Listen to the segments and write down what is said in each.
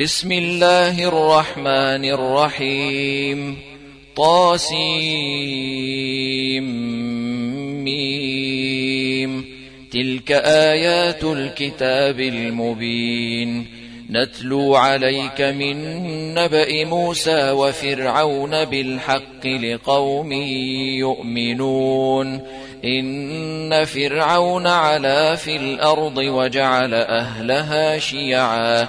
بسم الله الرحمن الرحيم. طاسيم. ميم. تلك آيات الكتاب المبين. نتلو عليك من نبأ موسى وفرعون بالحق لقوم يؤمنون. إن فرعون علا في الأرض وجعل أهلها شيعاً.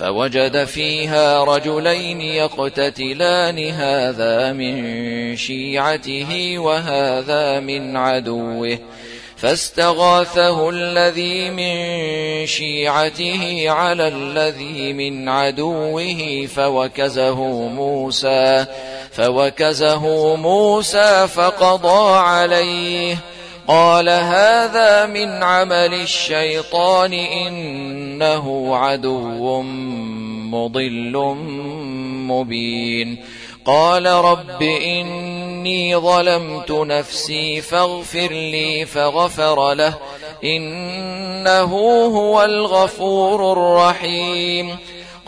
فوجد فيها رجلين يقتتلان هذا من شيعته وهذا من عدوه. فاستغاثه الذي من شيعته على الذي من عدوه فوكزه موسى فوكزه موسى فقضى عليه. قال هذا من عمل الشيطان إنه عدو مضل مبين. قال رب إني ظلمت نفسي فاغفر لي فغفر له إنه هو الغفور الرحيم.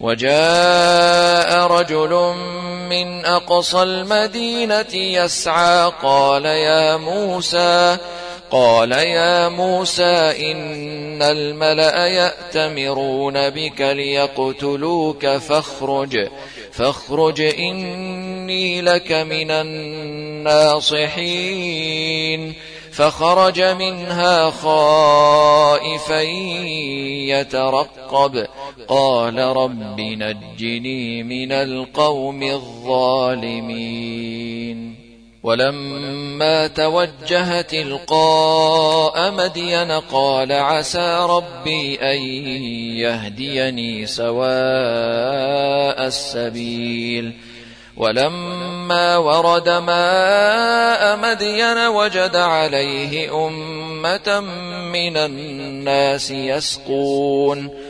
وجاء رجل من أقصى المدينة يسعى قال يا موسى قال يا موسى إن الملأ يأتمرون بك ليقتلوك فاخرج فاخرج إني لك من الناصحين. فخرج منها خائفا يترقب قال رب نجني من القوم الظالمين. ولما توجه تلقاء مدين قال عسى ربي أن يهديني سواء السبيل. ولما ورد ماء مدين وجد عليه أمة من الناس يسقون.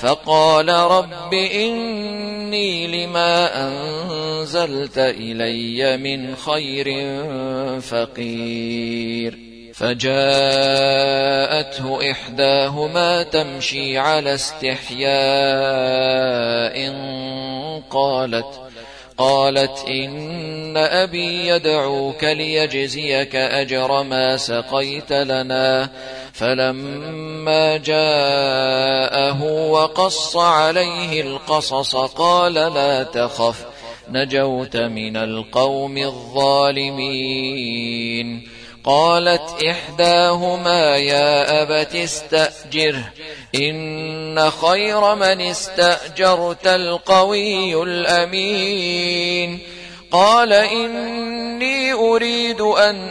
فقال رب إني لما أنزلت إلي من خير فقير. فجاءته إحداهما تمشي على استحياء قالت قالت إن أبي يدعوك ليجزيك أجر ما سقيت لنا. فلما جاءه وقص عليه القصص قال لا تخف نجوت من القوم الظالمين. قالت إحداهما يا أبت استأجره إن خير من استأجرت القوي الأمين. قال إني أريد أن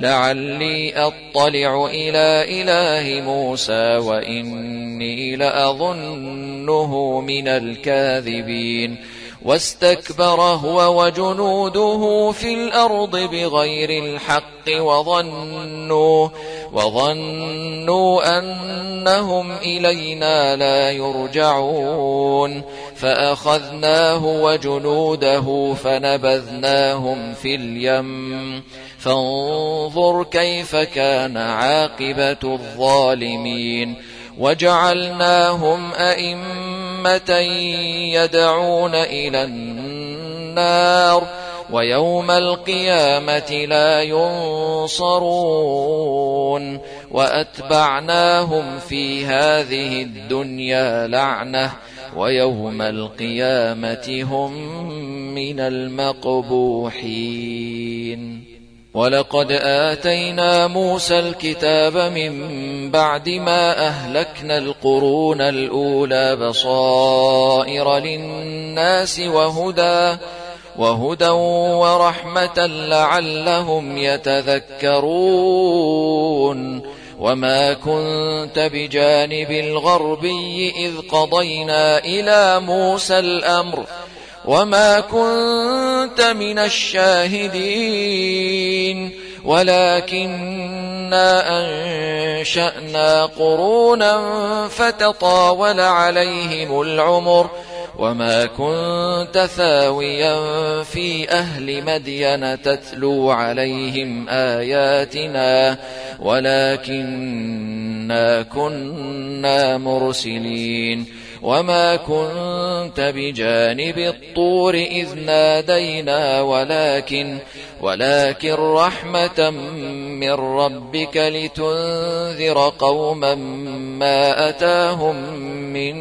لعلي أطلع إلى إله موسى وإني لأظنه من الكاذبين. واستكبر هو وجنوده في الأرض بغير الحق وظنوا وظنوا أنهم إلينا لا يرجعون. فأخذناه وجنوده فنبذناهم في اليم. فانظر كيف كان عاقبة الظالمين. وجعلناهم أئمة يدعون إلى النار ويوم القيامة لا ينصرون. وأتبعناهم في هذه الدنيا لعنة ويوم القيامة هم من المقبوحين. ولقد آتينا موسى الكتاب من بعد ما أهلكنا القرون الأولى بصائر للناس وهدى وهدى ورحمة لعلهم يتذكرون. وما كنت بجانب الغربي إذ قضينا إلى موسى الأمر وما كنت من الشاهدين ولكنا أنشأنا قرونا فتطاول عليهم العمر وما كنت ثاويا في أهل مدين تتلو عليهم آياتنا ولكنا كنا مرسلين وما كنت بجانب الطور إذ نادينا ولكن ولكن رحمة من ربك لتنذر قوما ما أتاهم من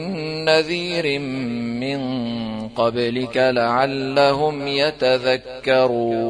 نذير من قبلك لعلهم يتذكرون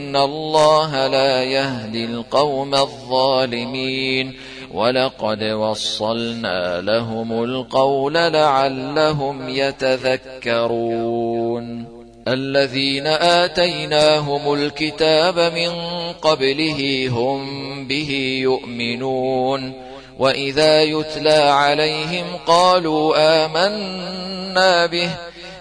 الله لا يهدي القوم الظالمين ولقد وصلنا لهم القول لعلهم يتذكرون الذين آتيناهم الكتاب من قبله هم به يؤمنون وإذا يتلى عليهم قالوا آمنا به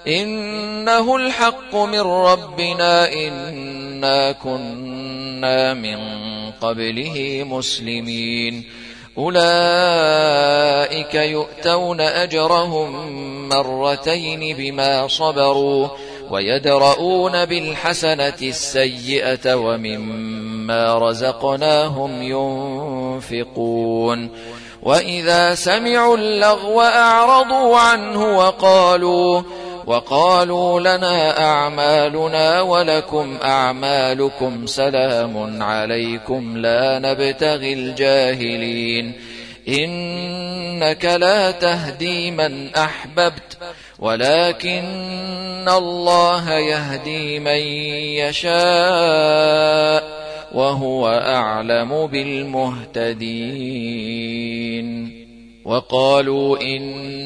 إنه الحق من ربنا إنا كنا من قبله مسلمين. أولئك يؤتون أجرهم مرتين بما صبروا ويدرؤون بالحسنة السيئة ومما رزقناهم ينفقون. وإذا سمعوا اللغو أعرضوا عنه وقالوا وقالوا لنا أعمالنا ولكم أعمالكم سلام عليكم لا نبتغي الجاهلين. إنك لا تهدي من أحببت ولكن الله يهدي من يشاء وهو أعلم بالمهتدين. وقالوا إن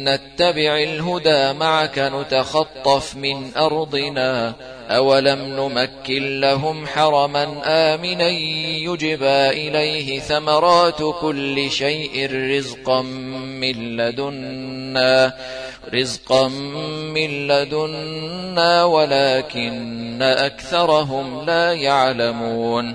نتبع الهدى معك نتخطف من أرضنا أولم نمكن لهم حرما آمنا يجبى إليه ثمرات كل شيء رزقا من لدنا رزقا من لدنا ولكن أكثرهم لا يعلمون.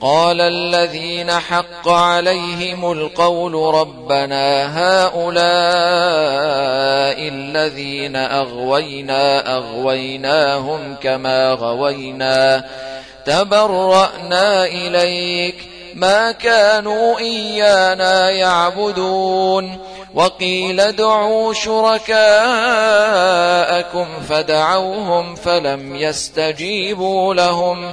قال الذين حق عليهم القول ربنا هؤلاء الذين أغوينا أغويناهم كما غوينا تبرأنا إليك ما كانوا إيانا يعبدون وقيل ادعوا شركاءكم فدعوهم فلم يستجيبوا لهم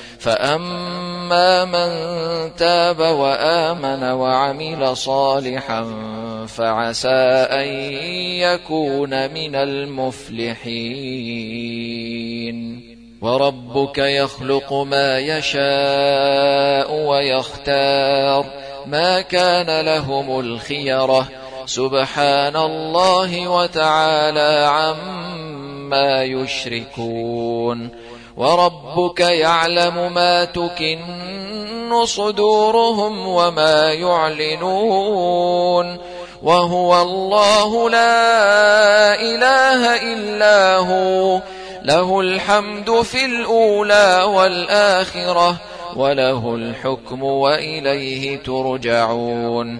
فأما من تاب وآمن وعمل صالحا فعسى أن يكون من المفلحين وربك يخلق ما يشاء ويختار ما كان لهم الخيرة سبحان الله وتعالى عما يشركون وربك يعلم ما تكن صدورهم وما يعلنون وهو الله لا إله إلا هو له الحمد في الأولى والآخرة وله الحكم وإليه ترجعون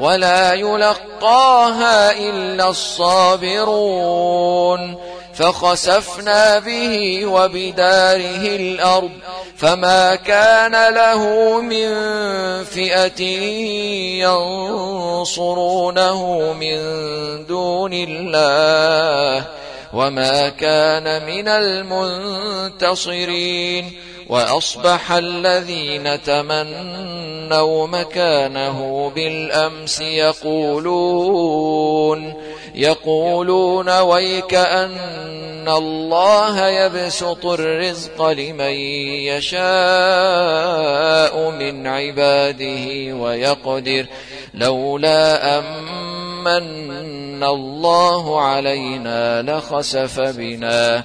ولا يلقاها إلا الصابرون. فخسفنا به وبداره الأرض فما كان له من فئة ينصرونه من دون الله وما كان من المنتصرين. وأصبح الذين تمنوا مكانه بالأمس يقولون يقولون ويك أن الله يبسط الرزق لمن يشاء من عباده ويقدر لولا أمن الله علينا لخسف بنا.